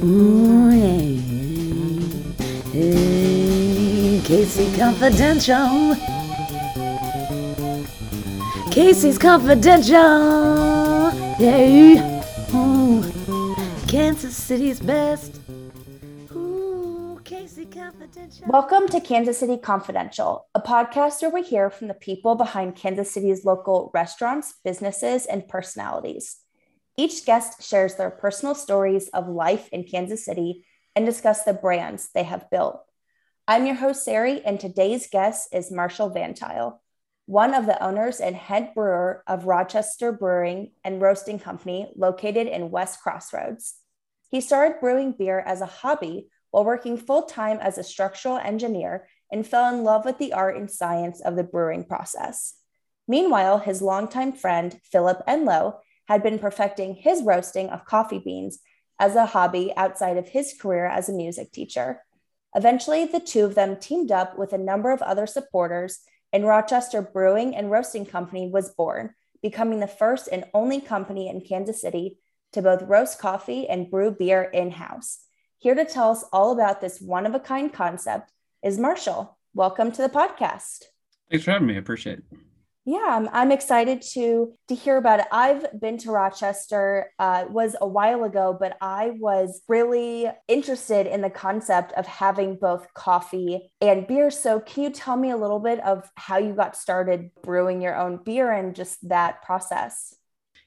Ooh, hey, hey, KC Confidential. Casey's Confidential. Yeah. Ooh, Kansas City's best. Ooh, KC Confidential. Welcome to Kansas City Confidential, a podcast where we hear from the people behind Kansas City's local restaurants, businesses, and personalities. Each guest shares their personal stories of life in Kansas City and discuss the brands they have built. I'm your host, Sari, and today's guest is Marshall VanTuyl, one of the owners and head brewer of Rochester Brewing and Roasting Company located in West Crossroads. He started brewing beer as a hobby while working full time as a structural engineer and fell in love with the art and science of the brewing process. Meanwhile, his longtime friend, Philip Enlow, had been perfecting his roasting of coffee beans as a hobby outside of his career as a music teacher. Eventually, the two of them teamed up with a number of other supporters, and Rochester Brewing and Roasting Company was born, becoming the first and only company in Kansas City to both roast coffee and brew beer in house. Here to tell us all about this one of a kind concept is Marshall. Welcome to the podcast. Thanks for having me. I appreciate it. Yeah, I'm, I'm excited to to hear about it. I've been to Rochester. Uh, was a while ago, but I was really interested in the concept of having both coffee and beer. So, can you tell me a little bit of how you got started brewing your own beer and just that process?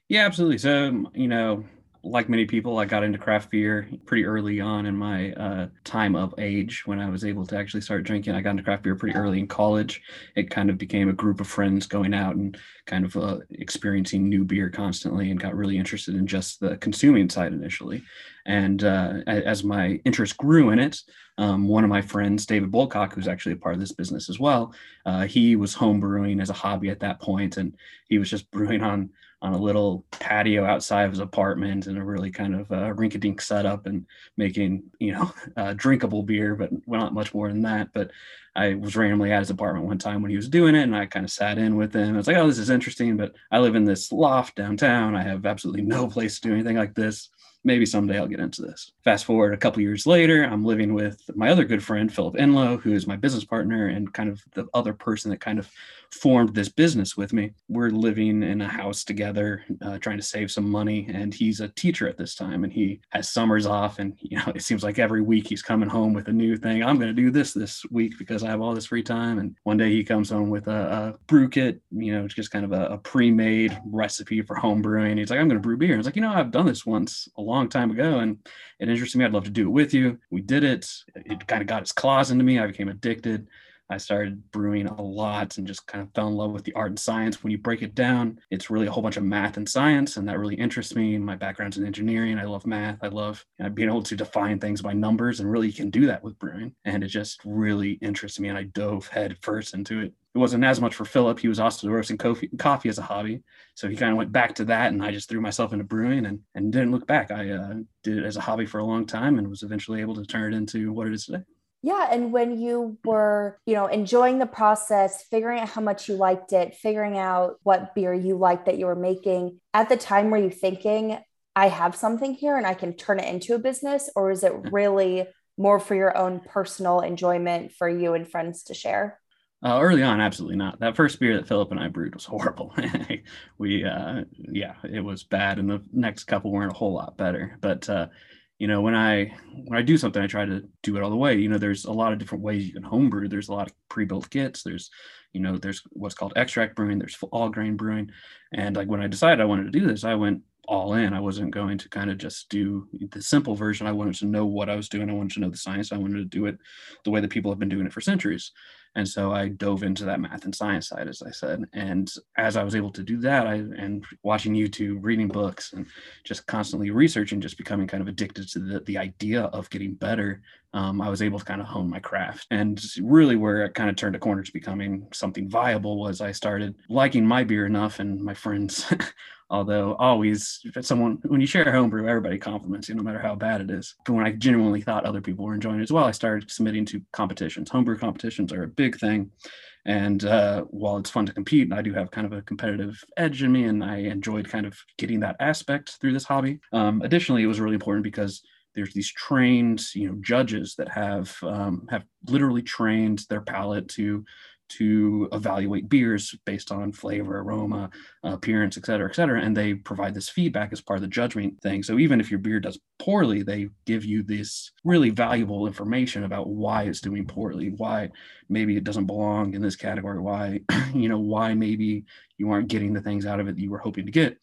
Yeah, absolutely. So, you know, like many people, I got into craft beer pretty early on in my uh, time of age when I was able to actually start drinking. I got into craft beer pretty early in college. It kind of became a group of friends going out and kind of uh, experiencing new beer constantly and got really interested in just the consuming side initially. And uh, as my interest grew in it, um, one of my friends, David Bolcock, who's actually a part of this business as well, uh, he was home brewing as a hobby at that point, and he was just brewing on on a little patio outside of his apartment in a really kind of uh, rink-a-dink setup and making you know uh, drinkable beer but not much more than that. But i was randomly at his apartment one time when he was doing it and i kind of sat in with him. I was like oh this is interesting but i live in this loft downtown. I have absolutely no place to do anything like this maybe someday I'll get into this. Fast forward a couple years later, I'm living with my other good friend, Philip Enlow, who is my business partner and kind of the other person that kind of formed this business with me. We're living in a house together, uh, trying to save some money. And he's a teacher at this time and he has summers off. And, you know, it seems like every week he's coming home with a new thing. I'm going to do this this week because I have all this free time. And one day he comes home with a, a brew kit, you know, just kind of a, a pre made recipe for home brewing. He's like, I'm going to brew beer. I was like, you know, I've done this once a long time ago and it interested me. I'd love to do it with you. We did it. It kind of got its claws into me. I became addicted. I started brewing a lot and just kind of fell in love with the art and science. When you break it down, it's really a whole bunch of math and science, and that really interests me. My background's in engineering. I love math. I love you know, being able to define things by numbers, and really you can do that with brewing. And it just really interests me, and I dove head first into it. It wasn't as much for Philip. He was also roasting coffee, coffee as a hobby, so he kind of went back to that, and I just threw myself into brewing and and didn't look back. I uh, did it as a hobby for a long time, and was eventually able to turn it into what it is today. Yeah. And when you were, you know, enjoying the process, figuring out how much you liked it, figuring out what beer you liked that you were making, at the time were you thinking, I have something here and I can turn it into a business? Or is it really more for your own personal enjoyment for you and friends to share? Uh, early on, absolutely not. That first beer that Philip and I brewed was horrible. we, uh, yeah, it was bad, and the next couple weren't a whole lot better. But uh, you know when i when i do something i try to do it all the way. You know there's a lot of different ways you can homebrew. There's a lot of pre-built kits. There's you know there's what's called extract brewing. There's all grain brewing. And like when i decided i wanted to do this i went all in. I wasn't going to kind of just do the simple version. I wanted to know what i was doing. I wanted to know the science. I wanted to do it the way that people have been doing it for centuries and so I dove into that math and science side, as I said. And as I was able to do that, I and watching YouTube, reading books, and just constantly researching, just becoming kind of addicted to the, the idea of getting better, um, I was able to kind of hone my craft. And really, where it kind of turned a corner to becoming something viable was I started liking my beer enough, and my friends Although always, if someone when you share homebrew, everybody compliments you, no matter how bad it is. But when I genuinely thought other people were enjoying it as well, I started submitting to competitions. Homebrew competitions are a big thing, and uh, while it's fun to compete, and I do have kind of a competitive edge in me, and I enjoyed kind of getting that aspect through this hobby. Um, additionally, it was really important because there's these trained, you know, judges that have um, have literally trained their palate to to evaluate beers based on flavor, aroma, appearance, et cetera, et cetera. And they provide this feedback as part of the judgment thing. So even if your beer does poorly, they give you this really valuable information about why it's doing poorly, why maybe it doesn't belong in this category, why, you know, why maybe you aren't getting the things out of it that you were hoping to get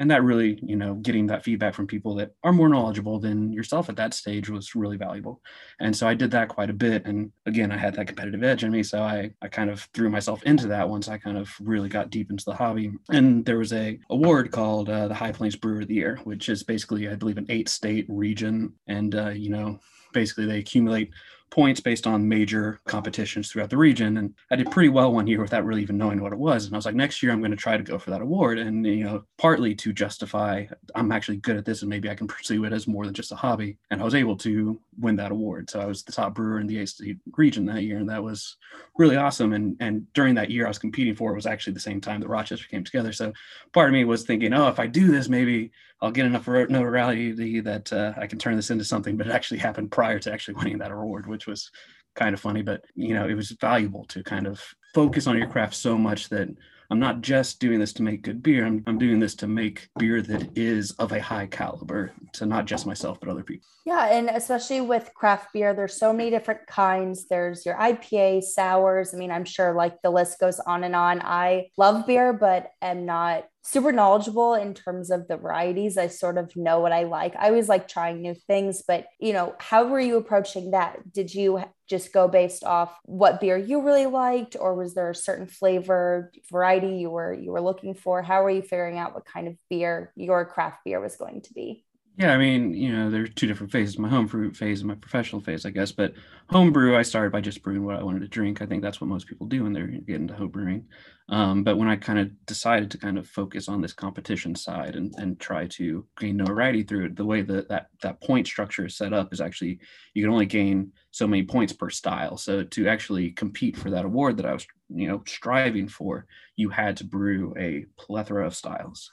and that really you know getting that feedback from people that are more knowledgeable than yourself at that stage was really valuable. And so i did that quite a bit and again i had that competitive edge in me so i i kind of threw myself into that once i kind of really got deep into the hobby. And there was a award called uh, the high plains brewer of the year which is basically i believe an eight state region. And uh, you know basically they accumulate points based on major competitions throughout the region. And I did pretty well one year without really even knowing what it was. And I was like, next year I'm going to try to go for that award. And, you know, partly to justify I'm actually good at this and maybe I can pursue it as more than just a hobby. And I was able to win that award. So I was the top brewer in the state region that year. And that was really awesome. And, and during that year I was competing for, it was actually the same time that Rochester came together. So part of me was thinking, oh, if I do this, maybe I'll get enough notoriety that uh, I can turn this into something. But it actually happened prior to actually winning that award, which was kind of funny. But you know, it was valuable to kind of focus on your craft so much that I'm not just doing this to make good beer. I'm, I'm doing this to make beer that is of a high caliber to not just myself, but other people. Yeah. And especially with craft beer, there's so many different kinds. There's your IPA, sours. I mean, I'm sure like the list goes on and on. I love beer, but am not super knowledgeable in terms of the varieties. I sort of know what I like. I always like trying new things, but you know, how were you approaching that? Did you just go based off what beer you really liked or was there a certain flavor variety you were you were looking for? How were you figuring out what kind of beer your craft beer was going to be? Yeah, I mean, you know, there's two different phases: my home brew phase and my professional phase, I guess. But homebrew, I started by just brewing what I wanted to drink. I think that's what most people do when they're getting into home brewing. Um, but when I kind of decided to kind of focus on this competition side and, and try to gain notoriety through it, the way that, that that point structure is set up is actually you can only gain so many points per style. So to actually compete for that award that I was, you know, striving for, you had to brew a plethora of styles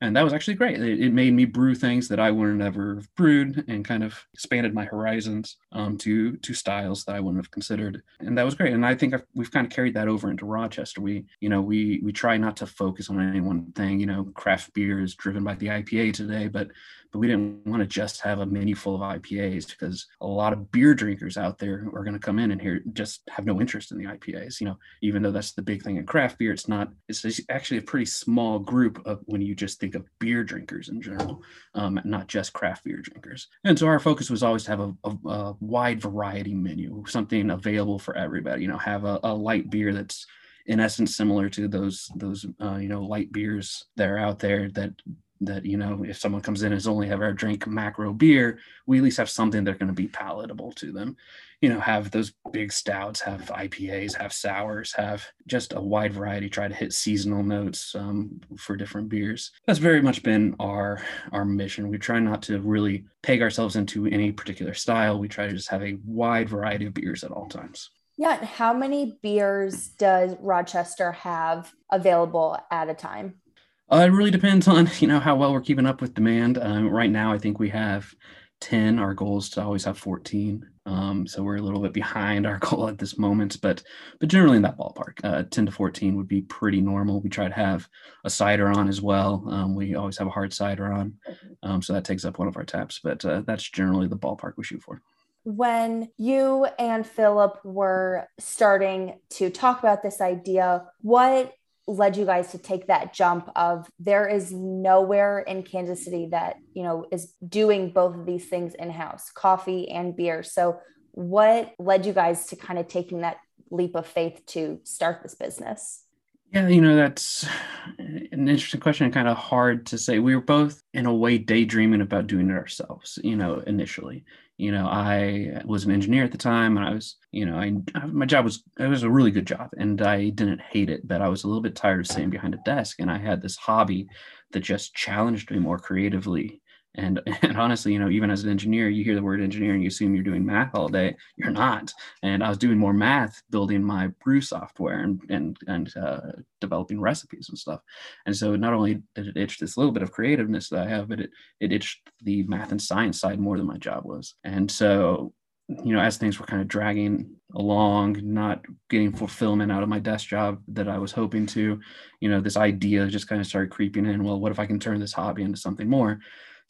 and that was actually great. It, it, made me brew things that I wouldn't ever have brewed, and kind of expanded my horizons um, to to styles that I wouldn't have considered, and that was great. And I think I've, we've kind of carried that over into Rochester. We, you know, we we try not to focus on any one thing. You know, craft beer is driven by the IPA today, but but we didn't want to just have a mini full of IPAs because a lot of beer drinkers out there are going to come in and here just have no interest in the IPAs. You know, even though that's the big thing in craft beer, it's not. It's actually a pretty small group of when you just think of beer drinkers in general, um, not just craft beer drinkers. And so our focus was always to have a, a, a wide variety menu, something available for everybody. You know, have a, a light beer that's in essence similar to those those uh, you know light beers that are out there that that you know if someone comes in and has only ever drink macro beer we at least have something that's going to be palatable to them. You know have those big stouts have ipas have sours have just a wide variety try to hit seasonal notes um, for different beers. That's very much been our our mission. We try not to really peg ourselves into any particular style. We try to just have a wide variety of beers at all times. Yeah how many beers does rochester have available at a time uh, it really depends on you know how well we're keeping up with demand. Um, right now, I think we have ten. Our goal is to always have fourteen. Um, so we're a little bit behind our goal at this moment, but but generally in that ballpark, uh, ten to fourteen would be pretty normal. We try to have a cider on as well. Um, we always have a hard cider on, um, so that takes up one of our taps. But uh, that's generally the ballpark we shoot for when you and Philip were starting to talk about this idea, what led you guys to take that jump of there is nowhere in Kansas City that, you know, is doing both of these things in-house, coffee and beer. So what led you guys to kind of taking that leap of faith to start this business? Yeah, you know, that's an interesting question and kind of hard to say. We were both, in a way, daydreaming about doing it ourselves, you know, initially. You know, I was an engineer at the time and I was, you know, I, my job was, it was a really good job and I didn't hate it, but I was a little bit tired of sitting behind a desk and I had this hobby that just challenged me more creatively and, and honestly, you know, even as an engineer, you hear the word engineer and you assume you're doing math all day. You're not. And I was doing more math building my brew software and and and uh, developing recipes and stuff. And so not only did it itch this little bit of creativeness that I have, but it it itched the math and science side more than my job was. And so you know, as things were kind of dragging along, not getting fulfillment out of my desk job that I was hoping to, you know, this idea just kind of started creeping in. Well, what if I can turn this hobby into something more?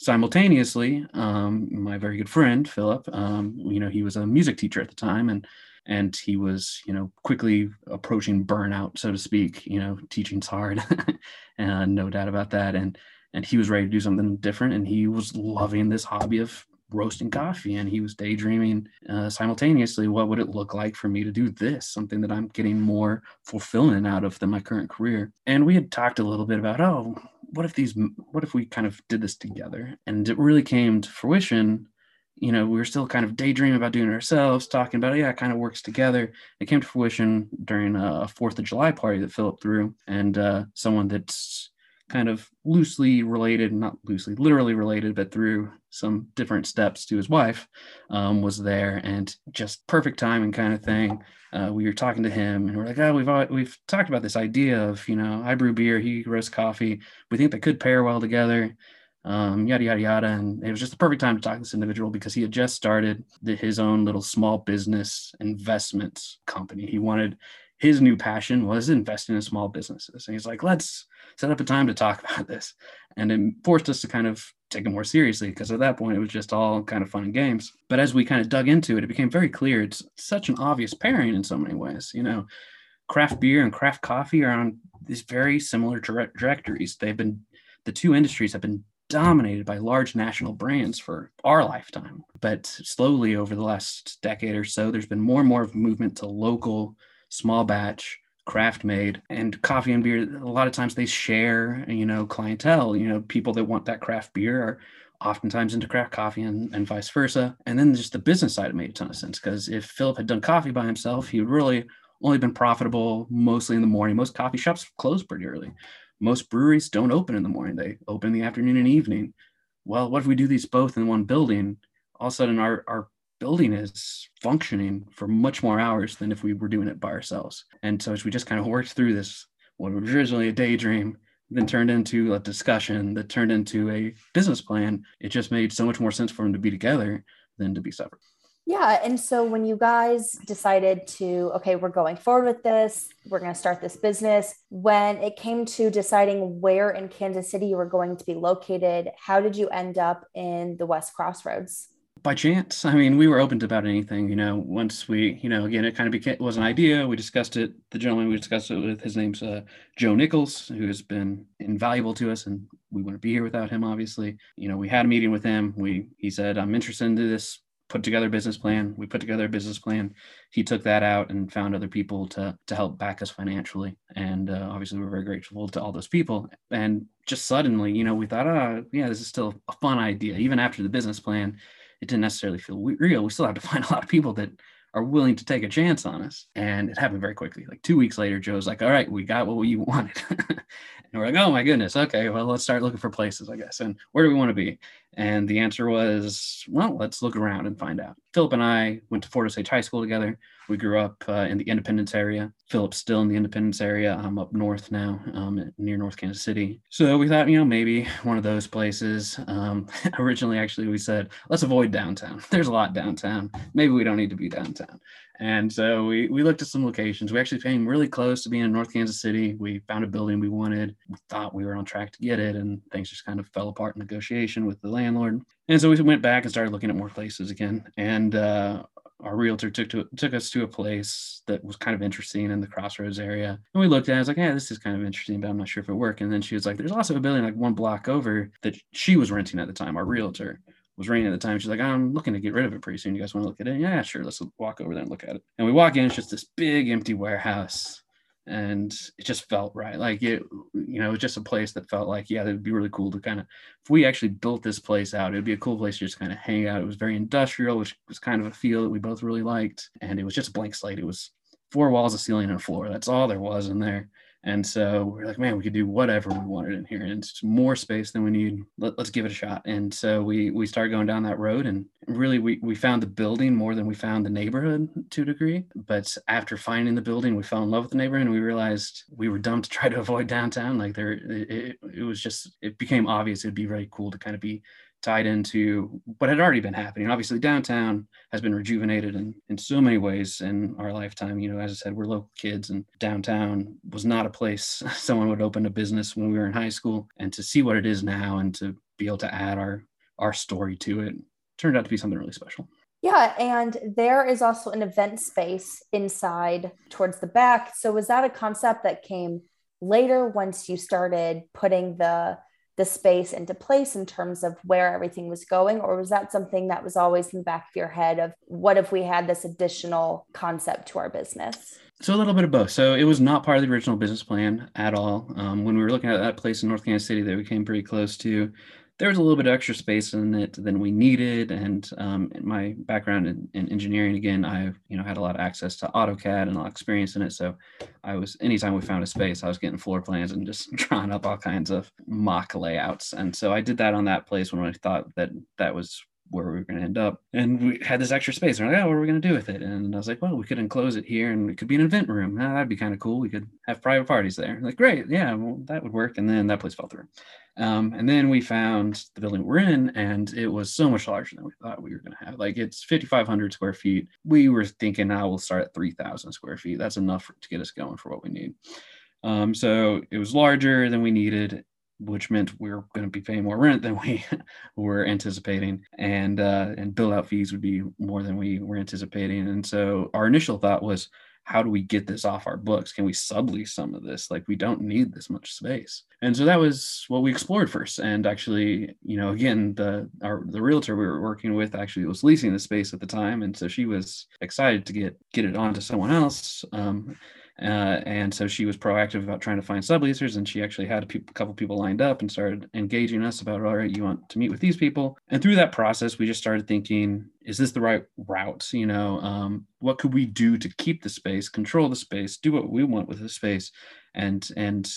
Simultaneously, um, my very good friend Philip, um, you know, he was a music teacher at the time, and and he was, you know, quickly approaching burnout, so to speak. You know, teaching's hard, and no doubt about that. And and he was ready to do something different, and he was loving this hobby of roasting coffee and he was daydreaming uh, simultaneously what would it look like for me to do this? Something that i'm getting more fulfillment out of than my current career. And we had talked a little bit about oh what if these what if we kind of did this together? And it really came to fruition. You know we were still kind of daydreaming about doing it ourselves talking about yeah it kind of works together. It came to fruition during a fourth of july party that philip threw and uh, someone that's kind of loosely related not loosely literally related but through some different steps to his wife um, was there and just perfect timing kind of thing uh, we were talking to him and we're like, oh, we've we've talked about this idea of you know I brew beer, he roasts coffee. We think they could pair well together. Um, yada yada yada, and it was just the perfect time to talk to this individual because he had just started the, his own little small business investments company. He wanted his new passion was investing in small businesses, and he's like, let's set up a time to talk about this, and it forced us to kind of take it more seriously because at that point it was just all kind of fun and games. But as we kind of dug into it, it became very clear it's such an obvious pairing in so many ways. You know, craft beer and craft coffee are on these very similar tra- trajectories. They've been the two industries have been dominated by large national brands for our lifetime. But slowly over the last decade or so, there's been more and more of movement to local, small batch, craft made and coffee and beer a lot of times they share you know clientele. You know people that want that craft beer are oftentimes into craft coffee and, and vice versa. And then just the business side made a ton of sense because if philip had done coffee by himself he would really only been profitable mostly in the morning. Most coffee shops close pretty early. Most breweries don't open in the morning. They open in the afternoon and evening. Well what if we do these both in one building? All of a sudden our, our building is functioning for much more hours than if we were doing it by ourselves. And so as we just kind of worked through this, what was originally a daydream, then turned into a discussion that turned into a business plan, it just made so much more sense for them to be together than to be separate. Yeah. And so when you guys decided to, okay, we're going forward with this, we're going to start this business, when it came to deciding where in Kansas City you were going to be located, how did you end up in the West Crossroads? By chance. I mean, we were open to about anything, you know, once we, you know, again, it kind of became, was an idea. We discussed it. The gentleman we discussed it with, his name's uh, Joe Nichols, who has been invaluable to us and we wouldn't be here without him, obviously. You know, we had a meeting with him. We, he said, I'm interested in this, put together a business plan. We put together a business plan. He took that out and found other people to, to help back us financially. And uh, obviously we're very grateful to all those people. And just suddenly, you know, we thought, oh, yeah, this is still a fun idea. Even after the business plan, it didn't necessarily feel real. We still have to find a lot of people that are willing to take a chance on us. And it happened very quickly. Like two weeks later, Joe's like, all right, we got what we wanted. and we're like, oh my goodness. Okay, well, let's start looking for places, I guess. And where do we want to be? And the answer was, well, let's look around and find out. Philip and I went to Fort Osage High School together. We grew up uh, in the Independence area. Philip's still in the Independence area. I'm up north now, um, near North Kansas City. So we thought, you know, maybe one of those places. Um, originally, actually, we said, let's avoid downtown. There's a lot downtown. Maybe we don't need to be downtown. And so we, we looked at some locations. We actually came really close to being in North Kansas City. We found a building we wanted. We thought we were on track to get it, and things just kind of fell apart in negotiation with the landlord. And so we went back and started looking at more places again. And uh, our realtor took to took us to a place that was kind of interesting in the crossroads area. And we looked at it, I was like, yeah, this is kind of interesting, but I'm not sure if it worked. And then she was like, there's also a building like one block over that she was renting at the time, our realtor was raining at the time. She's like, I'm looking to get rid of it pretty soon. You guys want to look at it? Yeah, sure. Let's walk over there and look at it. And we walk in. It's just this big empty warehouse. and it just felt right. Like it, you know, it was just a place that felt like, yeah, it'd be really cool to kind of, if we actually built this place out, it'd be a cool place to just kind of hang out. It was very industrial, which was kind of a feel that we both really liked. And it was just a blank slate. It was four walls, a ceiling, and a floor. That's all there was in there. And so we're like, man, we could do whatever we wanted in here, and it's more space than we need. Let, us give it a shot. And so we we started going down that road, and really we we found the building more than we found the neighborhood to a degree. But after finding the building, we fell in love with the neighborhood, and we realized we were dumb to try to avoid downtown. Like there, it, it, was just it became obvious it'd be very cool to kind of be tied into what had already been happening. Obviously, downtown has been rejuvenated in, in so many ways in our lifetime. You know, as I said, we're local kids, and downtown was not a place someone would open a business when we were in high school. And to see what it is now and to be able to add our our story to it turned out to be something really special. Yeah, and there is also an event space inside towards the back. So was that a concept that came later once you started putting the the space into place in terms of where everything was going or was that something that was always in the back of your head of what if we had this additional concept to our business? So a little bit of both. So it was not part of the original business plan at all. Um, when we were looking at that place in north kansas city that we came pretty close to there was a little bit of extra space in it than we needed. And um, my background in, in, engineering, again, I you know had a lot of access to AutoCAD and a lot of experience in it. So I was anytime we found a space, I was getting floor plans and just drawing up all kinds of mock layouts. And so I did that on that place when I thought that that was where we were going to end up. And we had this extra space. And we're like, oh, what are we going to do with it? And I was like, well, we could enclose it here and it could be an event room. Ah, that'd be kind of cool. We could have private parties there. Like, great. Yeah, well, that would work. And then that place fell through. Um, and then we found the building we're in, and it was so much larger than we thought we were going to have. Like it's 5,500 square feet. We were thinking now we'll start at 3,000 square feet. That's enough for, to get us going for what we need. Um, so it was larger than we needed, which meant we are going to be paying more rent than we were anticipating, and uh, and build out fees would be more than we were anticipating. And so our initial thought was how do we get this off our books? Can we sublease some of this? Like we don't need this much space. And so that was what we explored first. And actually, you know, again, the our the realtor we were working with actually was leasing the space at the time, and so she was excited to get get it onto someone else. Um, uh, and so she was proactive about trying to find subleasers, and she actually had a pe- couple people lined up and started engaging us about, all right, you want to meet with these people. And through that process, we just started thinking, is this the right route? You know, um, what could we do to keep the space, control the space, do what we want with the space, and and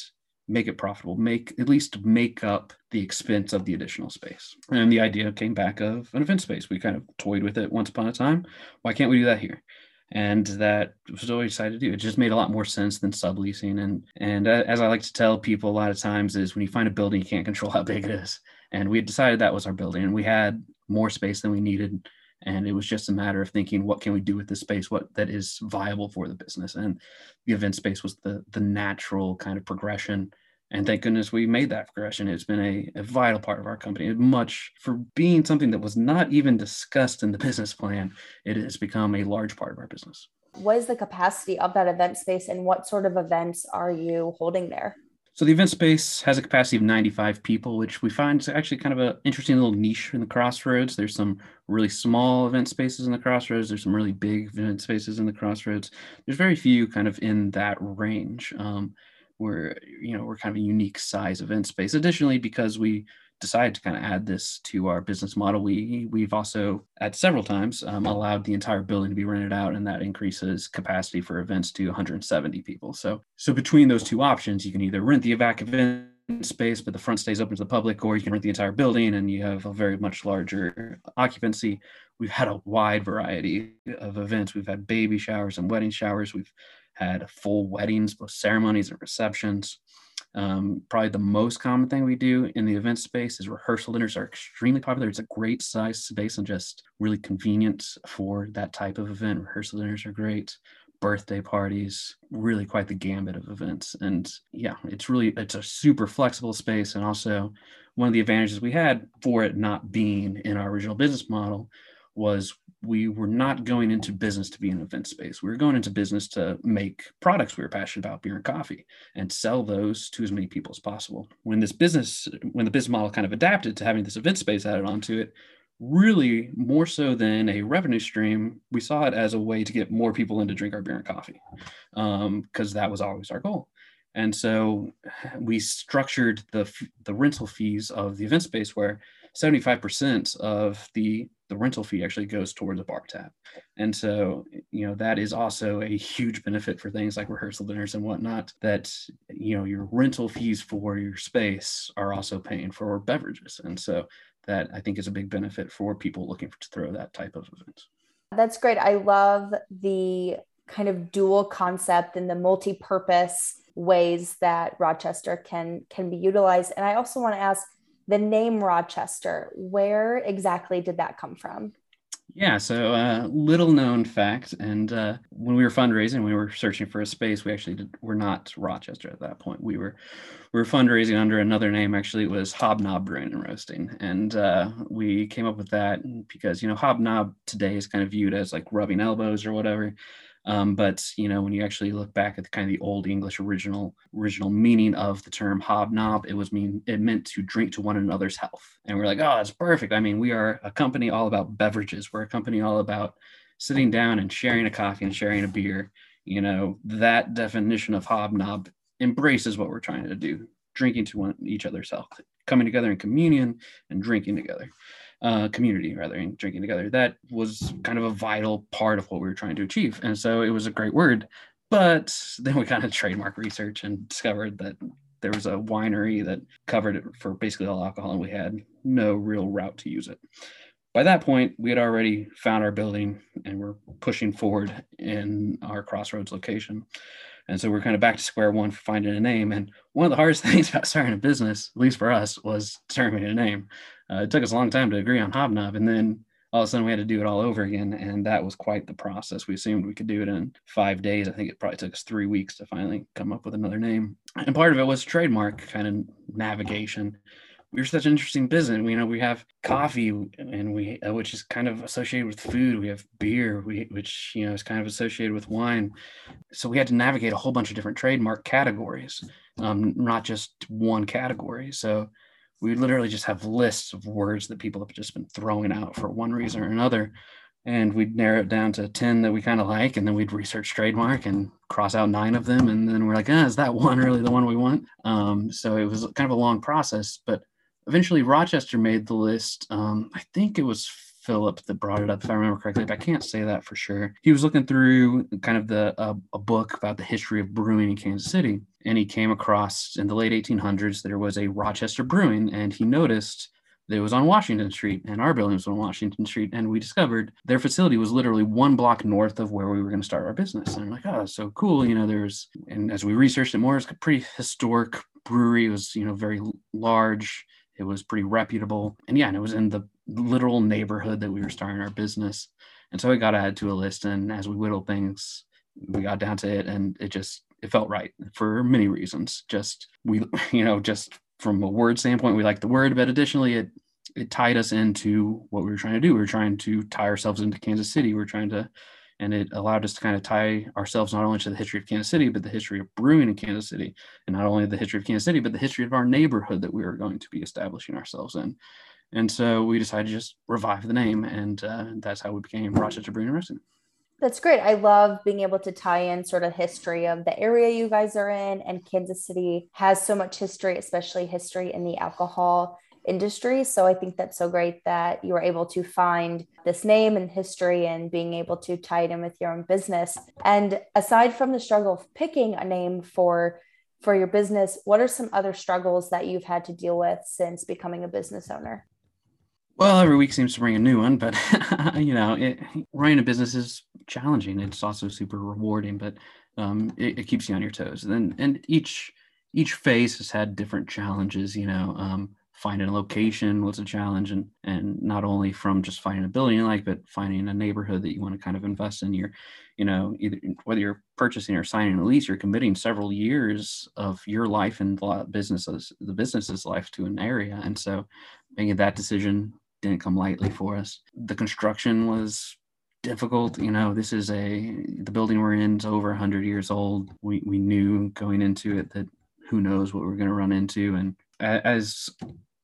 make it profitable, make at least make up the expense of the additional space. And the idea came back of an event space. We kind of toyed with it once upon a time. Why can't we do that here? And that was always decided to do. It just made a lot more sense than subleasing. And and uh, as I like to tell people a lot of times is when you find a building, you can't control how big it is. And we had decided that was our building, and we had more space than we needed. And it was just a matter of thinking, what can we do with this space? What that is viable for the business? And the event space was the the natural kind of progression and thank goodness we made that progression. It's been a, a, vital part of our company. Much for being something that was not even discussed in the business plan, it has become a large part of our business. What is the capacity of that event space and what sort of events are you holding there? So the event space has a capacity of 95 people, which we find is actually kind of an interesting little niche in the crossroads. There's some really small event spaces in the crossroads. There's some really big event spaces in the crossroads. There's very few kind of in that range. Um, we're you know we're kind of a unique size event space. Additionally because we decided to kind of add this to our business model we we've also at several times um, allowed the entire building to be rented out and that increases capacity for events to 170 people. So so between those two options you can either rent the evac event space but the front stays open to the public or you can rent the entire building and you have a very much larger occupancy. We've had a wide variety of events. We've had baby showers and wedding showers. We've had full weddings, both ceremonies and receptions. Um, probably the most common thing we do in the event space is rehearsal dinners are extremely popular. It's a great size space and just really convenient for that type of event. Rehearsal dinners are great. Birthday parties, really quite the gambit of events. And yeah, it's really it's a super flexible space. And also one of the advantages we had for it not being in our original business model was we were not going into business to be an event space. We were going into business to make products we were passionate about, beer and coffee, and sell those to as many people as possible. When this business, when the business model kind of adapted to having this event space added onto it, really more so than a revenue stream, we saw it as a way to get more people in to drink our beer and coffee because um, that was always our goal. And so we structured the, the rental fees of the event space where 75% of the, the rental fee actually goes towards a bar tab. And so, you know, that is also a huge benefit for things like rehearsal dinners and whatnot, that, you know, your rental fees for your space are also paying for beverages. And so that I think is a big benefit for people looking to throw that type of event. That's great. I love the kind of dual concept and the multi-purpose ways that Rochester can can be utilized. And I also want to ask the name Rochester, where exactly did that come from? Yeah, so uh, little known fact, and uh, when we were fundraising, we were searching for a space. We actually did, were not Rochester at that point. We were we were fundraising under another name. Actually, it was Hobnob Brewing and Roasting, and uh, we came up with that because you know Hobnob today is kind of viewed as like rubbing elbows or whatever. Um, but you know, when you actually look back at the kind of the old English original original meaning of the term hobnob, it was mean it meant to drink to one another's health. And we're like, oh, that's perfect. I mean, we are a company all about beverages. We're a company all about sitting down and sharing a coffee and sharing a beer. You know, that definition of hobnob embraces what we're trying to do drinking to one, each other's health, coming together in communion and drinking together uh, community rather and drinking together. That was kind of a vital part of what we were trying to achieve. And so it was a great word. But then we kind of trademark research and discovered that there was a winery that covered it for basically all alcohol, and we had no real route to use it. By that point, we had already found our building and we're pushing forward in our crossroads location. And so we're kind of back to square one for finding a name. And one of the hardest things about starting a business, at least for us, was determining a name. Uh, it took us a long time to agree on Hobnob, and then all of a sudden we had to do it all over again, and that was quite the process. We assumed we could do it in five days. I think it probably took us three weeks to finally come up with another name. And part of it was trademark kind of navigation we are such an interesting business. You know, we have coffee, and we uh, which is kind of associated with food. We have beer, we, which you know is kind of associated with wine. So we had to navigate a whole bunch of different trademark categories, um, not just one category. So we literally just have lists of words that people have just been throwing out for one reason or another. And we'd narrow it down to 10 that we kind of like, and then we'd research trademark and cross out nine of them. And then we're like, ah, is that one really the one we want? Um, so it was kind of a long process, but eventually Rochester made the list. Um, I think it was Philip that brought it up, if I remember correctly, but I can't say that for sure. He was looking through kind of the uh, a book about the history of brewing in Kansas City, and he came across in the late 1800s there was a Rochester Brewing, and he noticed that it was on Washington Street, and our building was on Washington Street, and we discovered their facility was literally one block north of where we were going to start our business. And I'm like, oh, so cool. You know, there's, and as we researched it more, it's a pretty historic brewery. It was, you know, very large it was pretty reputable. And yeah, and it was in the literal neighborhood that we were starting our business. And so it got added to a list. And as we whittled things, we got down to it and it just it felt right for many reasons. Just we, you know, just from a word standpoint, we liked the word, but additionally it it tied us into what we were trying to do. We were trying to tie ourselves into Kansas City. We are trying to and it allowed us to kind of tie ourselves not only to the history of Kansas City, but the history of brewing in Kansas City, and not only the history of Kansas City, but the history of our neighborhood that we were going to be establishing ourselves in. And so we decided to just revive the name, and uh, that's how we became Rochester Brewing and Roasting. That's great. I love being able to tie in sort of history of the area you guys are in, and Kansas City has so much history, especially history in the alcohol industry. So I think that's so great that you were able to find this name and history and being able to tie it in with your own business. And aside from the struggle of picking a name for for your business, what are some other struggles that you've had to deal with since becoming a business owner? Well, every week seems to bring a new one, but you know, it, running a business is challenging. It's also super rewarding, but um, it, it, keeps you on your toes. And and each each phase has had different challenges. You know, um, finding a location was a challenge and and not only from just finding a building you like but finding a neighborhood that you want to kind of invest in your you know either whether you're purchasing or signing a lease you're committing several years of your life and the businesses the business's life to an area and so making that decision didn't come lightly for us the construction was difficult you know this is a the building we're in is over 100 years old we, we knew going into it that who knows what we're going to run into and as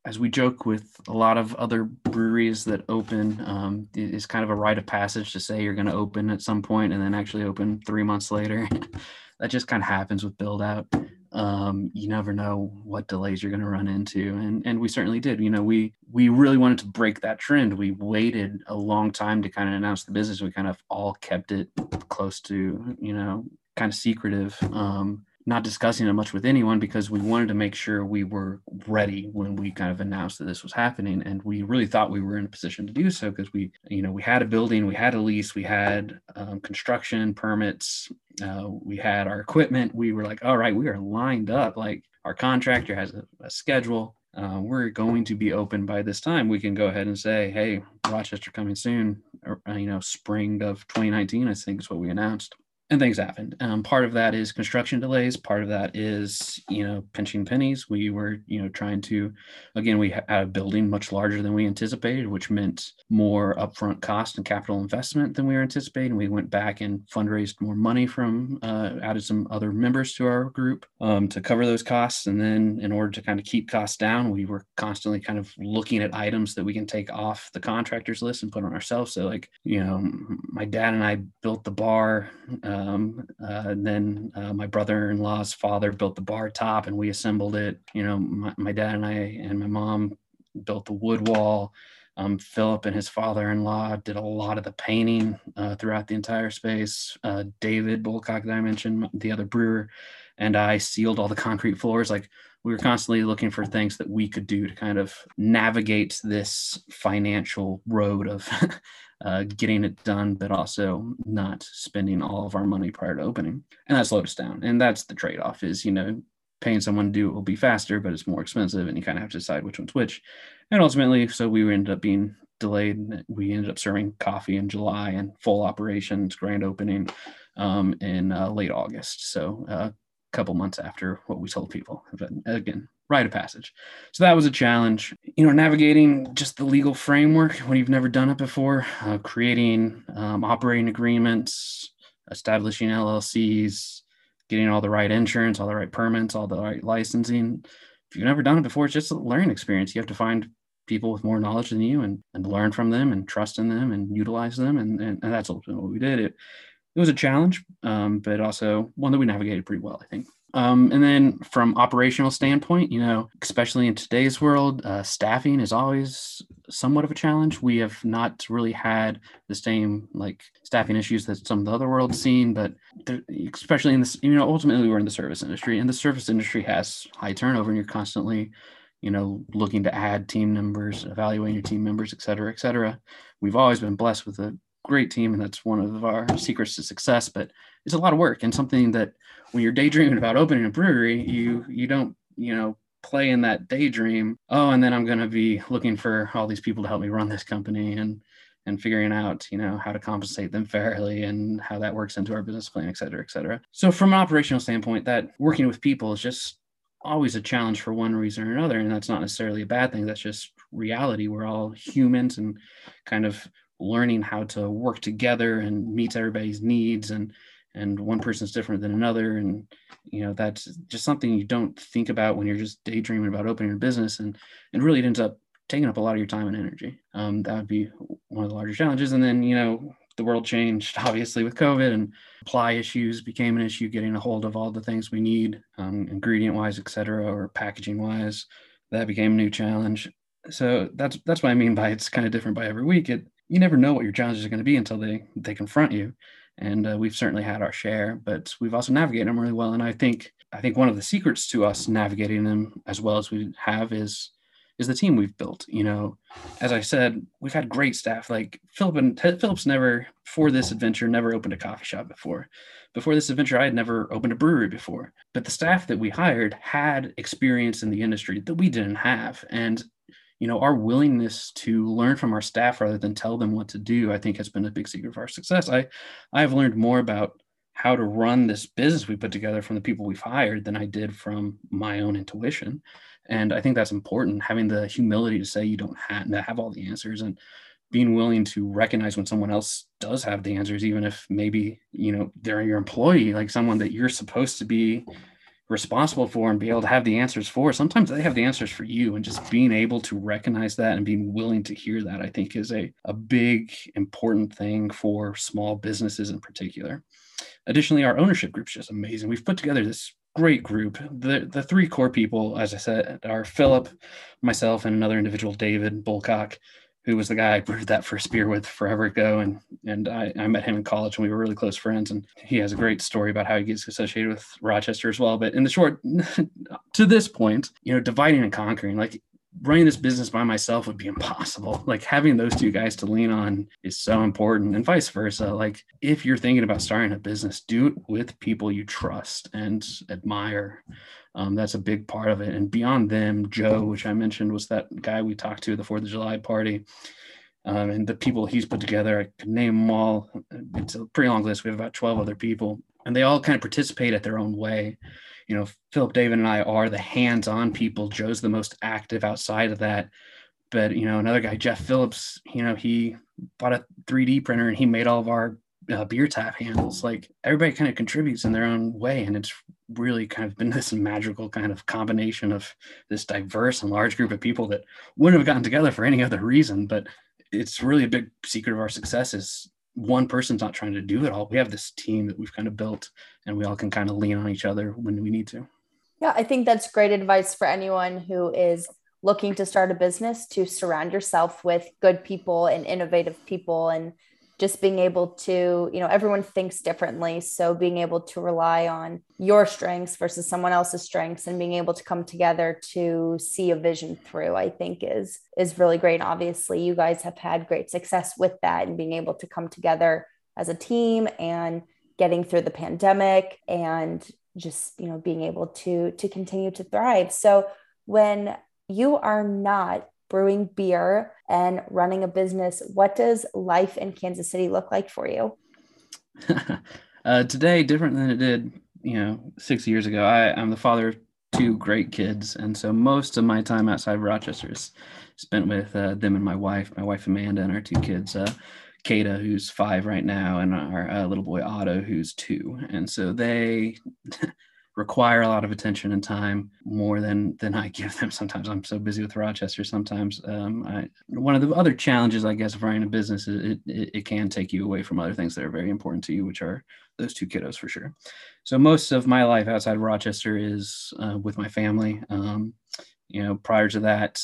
as we joke with a lot of other breweries that open, um, it's kind of a rite of passage to say you're going to open at some point and then actually open three months later. that just kind of happens with build out. Um, you never know what delays you're going to run into, and and we certainly did. You know, we we really wanted to break that trend. We waited a long time to kind of announce the business. We kind of all kept it close to you know kind of secretive. Um, not discussing it much with anyone because we wanted to make sure we were ready when we kind of announced that this was happening. And we really thought we were in a position to do so because we you know we had a building we had a lease we had um, construction permits uh, we had our equipment. We were like all right we are lined up. Like our contractor has a, a schedule. Uh, we're going to be open by this time. We can go ahead and say hey rochester coming soon or, uh, you know spring of 2019 i think is what we announced and things happened. Um, part of that is construction delays. Part of that is, you know, pinching pennies. We were, you know, trying to, again, we had a building much larger than we anticipated, which meant more upfront cost and capital investment than we were anticipating. We went back and fundraised more money from, uh, added some other members to our group um, to cover those costs. And then in order to kind of keep costs down, we were constantly kind of looking at items that we can take off the contractors list and put on ourselves. So like, you know, my dad and I built the bar. Uh, um, uh, then uh, my brother-in-law's father built the bar top, and we assembled it. You know, my, my dad and I and my mom built the wood wall. Um, Philip and his father-in-law did a lot of the painting uh, throughout the entire space. Uh, David Bulcock, that I mentioned, the other brewer, and I sealed all the concrete floors. Like we were constantly looking for things that we could do to kind of navigate this financial road of uh, getting it done, but also not spending all of our money prior to opening. And that slowed us down. And that's the trade off is, you know, paying someone to do it will be faster, but it's more expensive and you kind of have to decide which one's which. And ultimately, so we ended up being delayed. We ended up serving coffee in July and full operations, grand opening um, in uh, late August. So uh, a couple months after what we told people. But again, rite of passage. So that was a challenge. You know, navigating just the legal framework when you've never done it before, uh, creating um, operating agreements, establishing LLCs, getting all the right insurance, all the right permits, all the right licensing. If you've never done it before, it's just a learning experience. You have to find people with more knowledge than you and, and learn from them and trust in them and utilize them. And, and, and that's ultimately what we did. It, it was a challenge, um, but also one that we navigated pretty well, I think. Um, and then from operational standpoint, you know, especially in today's world, uh, staffing is always somewhat of a challenge. We have not really had the same like staffing issues that some of the other world's seen, but especially in this, you know, ultimately we're in the service industry, and the service industry has high turnover, and you're constantly, you know, looking to add team members, evaluating your team members, et cetera, et cetera. We've always been blessed with a great team, and that's one of our secrets to success. But it's a lot of work and something that when you're daydreaming about opening a brewery, you you don't you know play in that daydream. Oh, and then I'm going to be looking for all these people to help me run this company and and figuring out you know how to compensate them fairly and how that works into our business plan, et cetera, et cetera. So from an operational standpoint, that working with people is just always a challenge for one reason or another and that's not necessarily a bad thing that's just reality we're all humans and kind of learning how to work together and meet everybody's needs and and one person's different than another and you know that's just something you don't think about when you're just daydreaming about opening a business and and really it ends up taking up a lot of your time and energy. Um, that would be one of the larger challenges and then you know the world changed obviously with covid and supply issues became an issue getting a hold of all the things we need um, ingredient wise et cetera or packaging wise that became a new challenge. So that's that's what i mean by it's kind of different by every week. It you never know what your challenges are going to be until they they confront you and uh, we've certainly had our share but we've also navigated them really well and i think i think one of the secrets to us navigating them as well as we have is is the team we've built you know? As i said we've had great staff like philip and philip's never for this adventure never opened a coffee shop before. Before this adventure i had never opened a brewery before but the staff that we hired had experience in the industry that we didn't have and you know our willingness to learn from our staff rather than tell them what to do i think has been a big secret of our success. I i've learned more about how to run this business we put together from the people we've hired than i did from my own intuition. And i think that's important having the humility to say you don't have to have all the answers and being willing to recognize when someone else does have the answers even if maybe you know they're your employee like someone that you're supposed to be responsible for and be able to have the answers for. Sometimes they have the answers for you, and just being able to recognize that and being willing to hear that, I think, is a, a big, important thing for small businesses in particular. Additionally, our ownership group is just amazing. We've put together this great group. The the three core people, as I said, are Philip, myself, and another individual, David Bulcock, who was the guy I brewed that first beer with forever ago. And and I, I met him in college and we were really close friends. And he has a great story about how he gets associated with Rochester as well. But in the short, to this point, you know, dividing and conquering, like running this business by myself would be impossible. Like having those two guys to lean on is so important, and vice versa. Like if you're thinking about starting a business, do it with people you trust and admire. Um, that's a big part of it. And beyond them, Joe, which I mentioned, was that guy we talked to at the Fourth of July party. Um, and the people he's put together, I could name them all. It's a pretty long list. We have about 12 other people, and they all kind of participate at their own way you know, Philip David and I are the hands-on people. Joe's the most active outside of that. But you know, another guy, Jeff Phillips, you know, he bought a 3D printer and he made all of our uh, beer tap handles. Like everybody kind of contributes in their own way, and it's really kind of been this magical kind of combination of this diverse and large group of people that wouldn't have gotten together for any other reason. But it's really a big secret of our success is one person's not trying to do it all. We have this team that we've kind of built and we all can kind of lean on each other when we need to. Yeah, I think that's great advice for anyone who is looking to start a business to surround yourself with good people and innovative people and just being able to, you know, everyone thinks differently. So being able to rely on your strengths versus someone else's strengths and being able to come together to see a vision through, I think is is really great. Obviously you guys have had great success with that and being able to come together as a team and getting through the pandemic and just, you know, being able to to continue to thrive. So when you are not brewing beer and running a business. What does life in Kansas City look like for you? uh, today, different than it did, you know, six years ago. I, I'm the father of two great kids, and so most of my time outside of Rochester is spent with uh, them and my wife, my wife Amanda, and our two kids. Uh, Kata, who's five right now, and our uh, little boy Otto, who's two. And so they require a lot of attention and time more than than I give them. Sometimes I'm so busy with Rochester. Sometimes um, I, one of the other challenges, I guess, of running a business is it, it, it can take you away from other things that are very important to you, which are those two kiddos for sure. So most of my life outside of Rochester is uh, with my family. Um, you know, prior to that,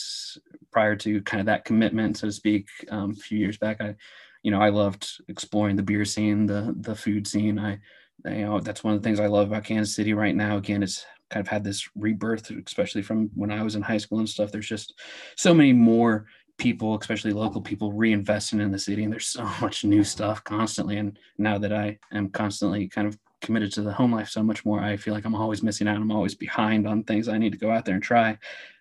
prior to kind of that commitment, so to speak, um, a few years back, I, you know, I loved exploring the beer scene, the the food scene. I you know that's one of the things I love about Kansas City right now. Again, it's kind of had this rebirth, especially from when I was in high school and stuff. There's just so many more people, especially local people, reinvesting in the city, and there's so much new stuff constantly. And now that I am constantly kind of committed to the home life so much more, I feel like I'm always missing out. I'm always behind on things I need to go out there and try.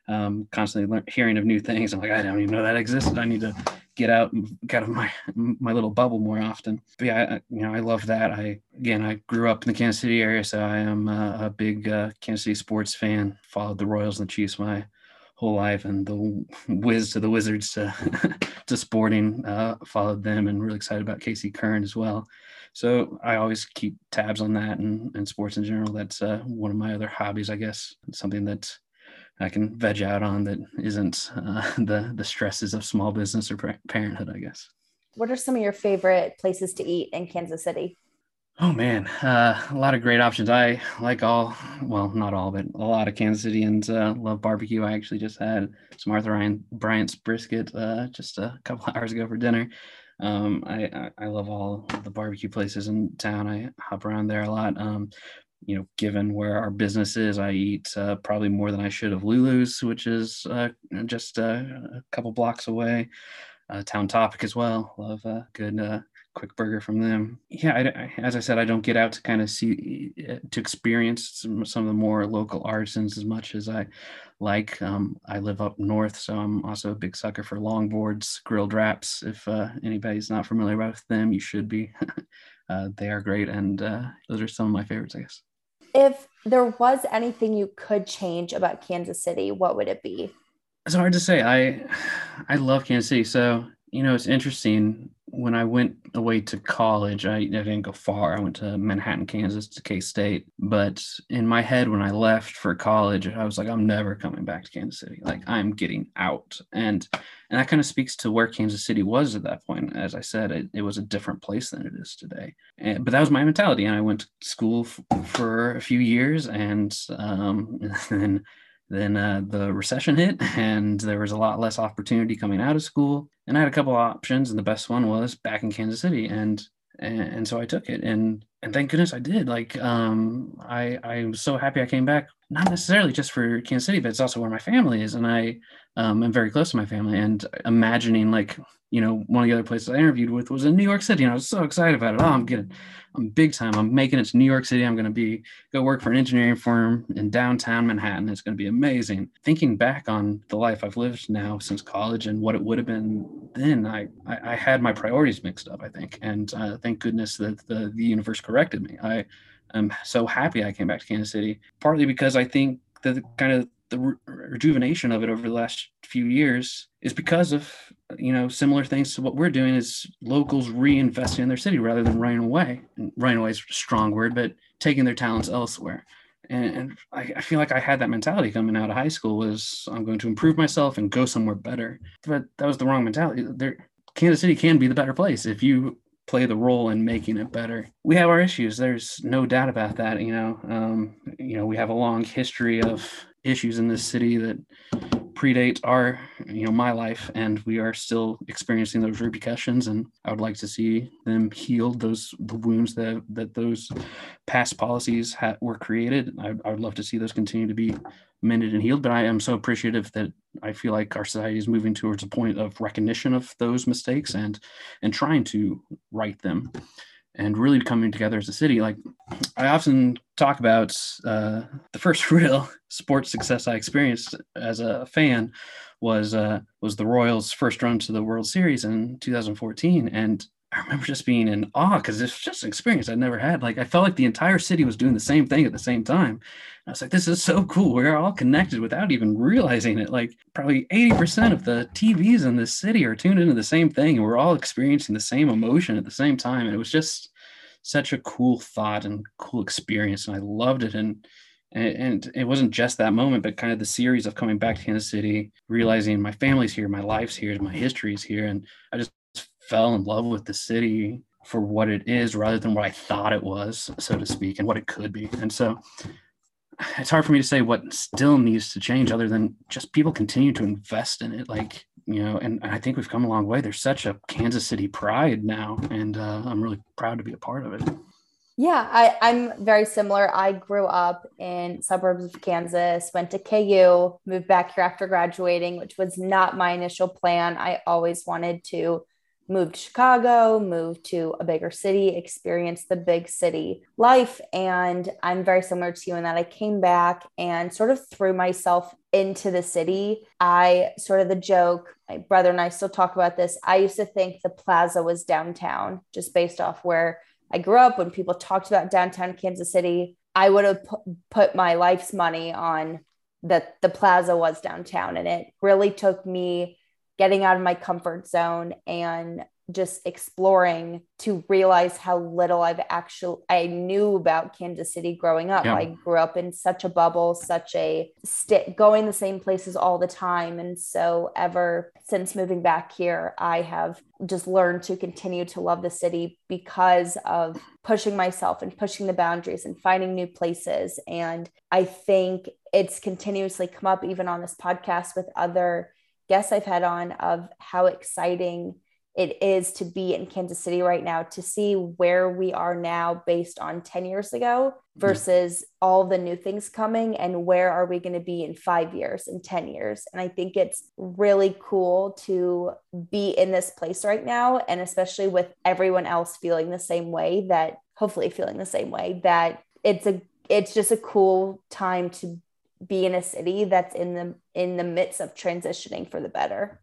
Um, constantly learn, hearing of new things. I'm like, I don't even know that existed. I need to get out get out of my my little bubble more often. But yeah, I, you know, I love that. I again, I grew up in the Kansas City area, so I am a, a big uh, Kansas City sports fan. Followed the Royals and the Chiefs my whole life, and the Wiz to the Wizards to to sporting. Uh, followed them, and really excited about KC Current as well. So I always keep tabs on that and, and sports in general. That's uh, one of my other hobbies, I guess. It's something that I can veg out on that isn't uh, the the stresses of small business or parenthood, I guess. What are some of your favorite places to eat in Kansas City? Oh man, uh, a lot of great options. I like all, well, not all, but a lot of Kansas Citians uh, love barbecue. I actually just had some Arthur Ryan Bryant's brisket uh, just a couple hours ago for dinner. Um, I, I, love all the barbecue places in town. I hop around there a lot. Um, you know, given where our business is, I eat uh, probably more than I should of Lulu's, which is uh, just uh, a couple blocks away. Uh, Town Topic as well. Love a good uh, quick burger from them. Yeah, I, I, as I said, I don't get out to kind of see uh, to experience some, some of the more local artisans as much as I like. Um, I live up north, so I'm also a big sucker for longboards, grilled wraps. If anybody's not familiar with them, you should be. they are great, and those are some of my favorites, I guess if there was anything you could change about Kansas City, what would it be? It's hard to say. I I love Kansas City. So, you know, it's interesting. when I went away to college, I, I, didn't go far. I went to Manhattan, Kansas, to K State. But in my head, when I left for college, I was like, I'm never coming back to Kansas City. Like I'm getting out, and and that kind of speaks to where Kansas City was at that point. As I said, it, it was a different place than it is today. And, but that was my mentality, and I went to school f- for a few years, and um, then then uh, the recession hit, and there was a lot less opportunity coming out of school. And I had a couple options, and the best one was back in Kansas City, and and, and so I took it, and and thank goodness I did. Like um, I I was so happy I came back, not necessarily just for Kansas City, but it's also where my family is, and I um, am very close to my family. And imagining like you know, one of the other places I interviewed with was in New York City, and I was so excited about it. Oh, I'm getting, I'm big time. I'm making it to New York City. I'm going to be go work for an engineering firm in downtown Manhattan. It's going to be amazing. Thinking back on the life I've lived now since college and what it would have been then, I I, I had my priorities mixed up. I think, and uh, thank goodness that the the universe corrected me. I am so happy I came back to Kansas City, partly because I think the kind of the re- rejuvenation of it over the last few years is because of you know similar things to what we're doing is locals reinvesting in their city rather than running away. And running away is a strong word but taking their talents elsewhere. And, and I, I, feel like i had that mentality coming out of high school was i'm going to improve myself and go somewhere better. But that was the wrong mentality. There kansas city can be the better place if you play the role in making it better. We have our issues. There's no doubt about that. You know, um, you know, we have a long history of issues in this city that predate our you know my life and we are still experiencing those repercussions and i would like to see them healed those the wounds that that those past policies ha- were created. I, I would love to see those continue to be mended and healed but i am so appreciative that i feel like our society is moving towards a point of recognition of those mistakes and and trying to right them and really coming together as a city. Like I often talk about uh, the first real sports success I experienced as a fan was uh, was the Royals' first run to the World Series in 2014, and I remember just being in awe because it's just an experience I'd never had. Like I felt like the entire city was doing the same thing at the same time. I was like, this is so cool. We're all connected without even realizing it. Like probably 80% of the TVs in this city are tuned into the same thing. And we're all experiencing the same emotion at the same time. And it was just such a cool thought and cool experience. And I loved it. And and, it wasn't just that moment, but kind of the series of coming back to Kansas City, realizing my family's here, my life's here, my history's here. And I just fell in love with the city for what it is rather than what I thought it was, so to speak, and what it could be. And so it's hard for me to say what still needs to change other than just people continue to invest in it. Like, you know, and I think we've come a long way. There's such a Kansas City pride now, and uh, I'm really proud to be a part of it. Yeah, I, I'm very similar. I grew up in suburbs of Kansas, went to KU, moved back here after graduating, which was not my initial plan. I always wanted to moved to Chicago, moved to a bigger city, experienced the big city life. And I'm very similar to you in that I came back and sort of threw myself into the city. I sort of the joke, my brother and I still talk about this. I used to think the plaza was downtown just based off where I grew up. When people talked about downtown Kansas City, I would have put my life's money on that the plaza was downtown. And it really took me getting out of my comfort zone and just exploring to realize how little I've actually I knew about Kansas City growing up. Yeah. I grew up in such a bubble, such a st- going the same places all the time and so ever since moving back here, I have just learned to continue to love the city because of pushing myself and pushing the boundaries and finding new places and I think it's continuously come up even on this podcast with other guests I've had on of how exciting it is to be in Kansas City right now to see where we are now based on 10 years ago versus mm-hmm. all the new things coming and where are we going to be in 5 years and 10 years and I think it's really cool to be in this place right now and especially with everyone else feeling the same way that hopefully feeling the same way that it's a it's just a cool time to be in a city that's in the in the midst of transitioning for the better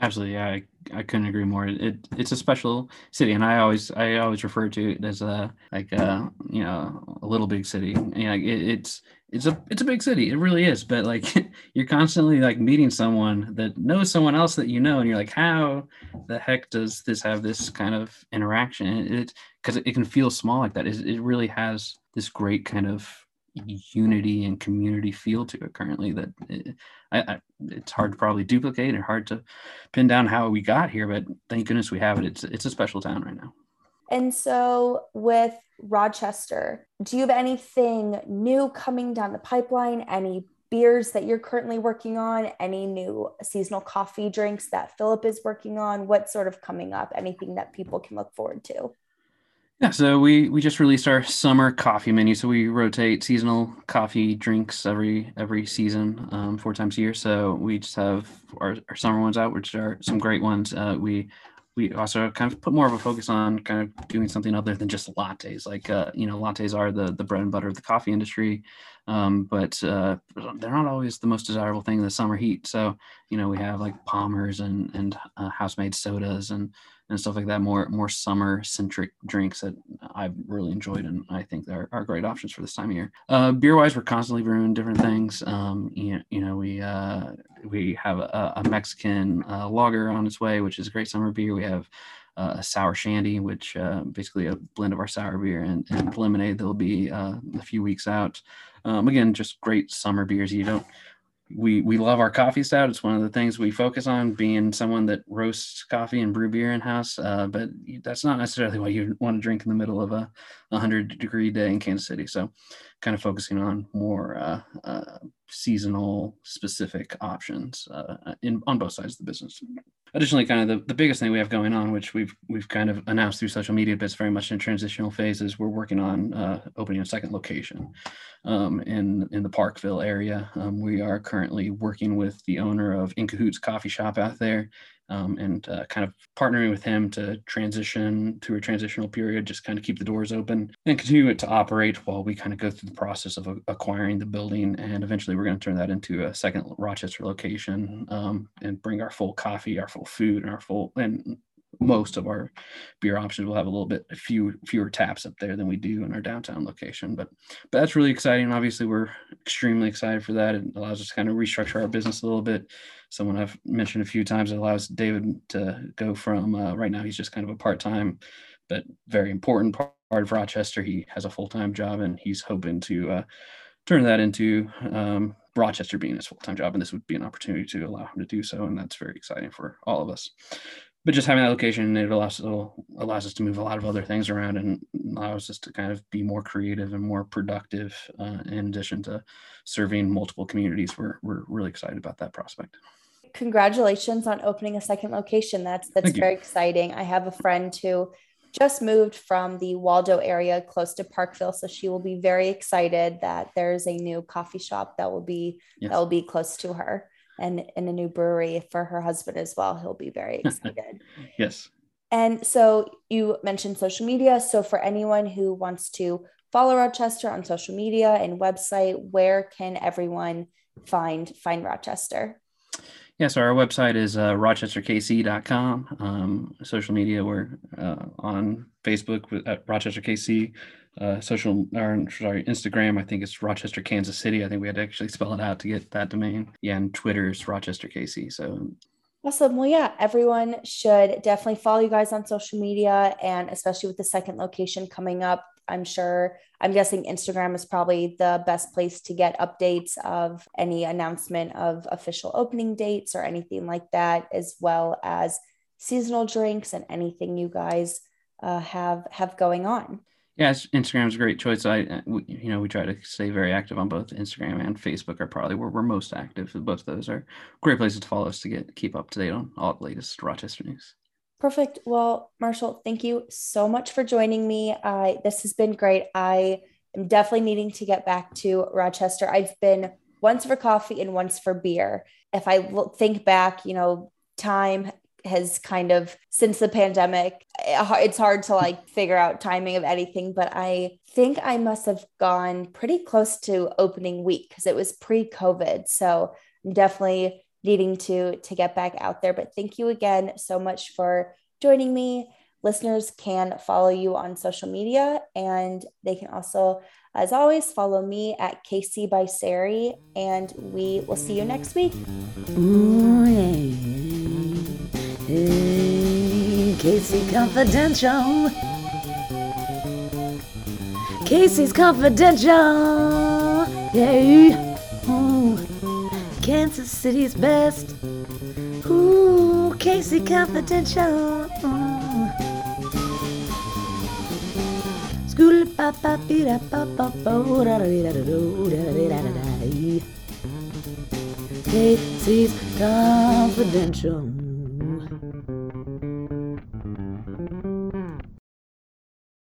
absolutely yeah i, I couldn't agree more it, it's a special city and i always i always refer to it as a like a you know a little big city you know it, it's it's a it's a big city. It really is. But like you're constantly like meeting someone that knows someone else that you know, and you're like, how the heck does this have this kind of interaction? It because it, it, can feel small like that. It, it really has this great kind of unity and community feel to it currently that it, I, I, it's hard to probably duplicate and hard to pin down how we got here but thank goodness we have it. It's it's a special town right now. And so with rochester do you have anything new coming down the pipeline? Any beers that you're currently working on? Any new seasonal coffee drinks that philip is working on? What's sort of coming up? Anything that people can look forward to yeah, so we we just released our summer coffee menu. So we rotate seasonal coffee drinks every every season, um, four times a year. So we just have our, our summer ones out, which are some great ones. Uh, we we also kind of put more of a focus on kind of doing something other than just lattes. Like uh, you know, lattes are the the bread and butter of the coffee industry, um, but uh, they're not always the most desirable thing in the summer heat. So you know, we have like Palmers and and uh, house made sodas and and stuff like that more more summer centric drinks that i've really enjoyed and i think they're are great options for this time of year uh, beer wise we're constantly brewing different things um, you, you know we uh, we have a, a mexican uh, lager on its way which is a great summer beer we have uh, a sour shandy, which uh, basically a blend of our sour beer and, and lemonade. That'll be uh, a few weeks out. Um, again, just great summer beers. You don't we we love our coffee stout. It's one of the things we focus on, being someone that roasts coffee and brew beer in house. Uh, but that's not necessarily what you want to drink in the middle of a 100 degree day in Kansas City. So, kind of focusing on more uh, uh, seasonal specific options uh, in on both sides of the business. Additionally, kind of the, the biggest thing we have going on, which we've we've kind of announced through social media, but it's very much in transitional phases. We're working on uh, opening a second location um, in in the Parkville area. Um, we are currently working with the owner of In Cahoots Coffee Shop out there, um, and uh, kind of partnering with him to transition through a transitional period, just kind of keep the doors open and continue it to operate while we kind of go through the process of acquiring the building. And eventually, we're going to turn that into a second Rochester location um, and bring our full coffee, our full food, and our full and most of our beer options will have a little bit a few fewer taps up there than we do in our downtown location but but that's really exciting obviously we're extremely excited for that it allows us to kind of restructure our business a little bit someone I've mentioned a few times. It allows David to go from uh, right now he's just kind of a part time, but very important part of Rochester. He has a full time job and he's hoping to uh, turn that into um, Rochester being his full time job, and this would be an opportunity to allow him to do so, and that's very exciting for all of us. But just having that location, it allows, allows us to move a lot of other things around and allows us to kind of be more creative and more productive. Uh, in addition to serving multiple communities, we're we're really excited about that prospect congratulations on opening a second location. That's that's very exciting. I have a friend who just moved from the Waldo area close to Parkville, so she will be very excited that there's a new coffee shop that will be yes. that will be close to her and in a new brewery for her husband as well. He'll be very excited. yes. And so you mentioned social media. So for anyone who wants to follow Rochester on social media and website, where can everyone find find Rochester? Yeah, so our website is uh, rochesterkc.com. Um, social media, we're uh, on Facebook at Rochester KC. Uh, social, or sorry, Instagram, I think it's Rochester, Kansas City. I think we had to actually spell it out to get that domain. Yeah, and Twitter is Rochester KC. So Awesome. Well, yeah, everyone should definitely follow you guys on social media and especially with the second location coming up. I'm sure, I'm guessing Instagram is probably the best place to get updates of any announcement of official opening dates or anything like that, as well as seasonal drinks and anything you guys uh, have have going on. Yeah, Instagram's a great choice. I, uh, we, you know, we try to stay very active on both Instagram and Facebook. Are probably where we're most active. Both those are great places to follow us to get keep up to date on all the latest Rochester news. Perfect. Well, Marshall, thank you so much for joining me. Uh, this has been great. I am definitely needing to get back to Rochester. I've been once for coffee and once for beer. If I think back, you know, time has kind of since the pandemic it's hard to like figure out timing of anything but i think i must have gone pretty close to opening week because it was pre-covid so i'm definitely needing to to get back out there but thank you again so much for joining me listeners can follow you on social media and they can also As always, follow me at KC by Sari, and we will see you next week. Ooh, yeah. Hey, KC Confidential. KC's Confidential. Yeah. Ooh. Kansas City's best. Ooh, KC Confidential. School ba be da ba ba bo da da da da da da da da. KC's Confidential.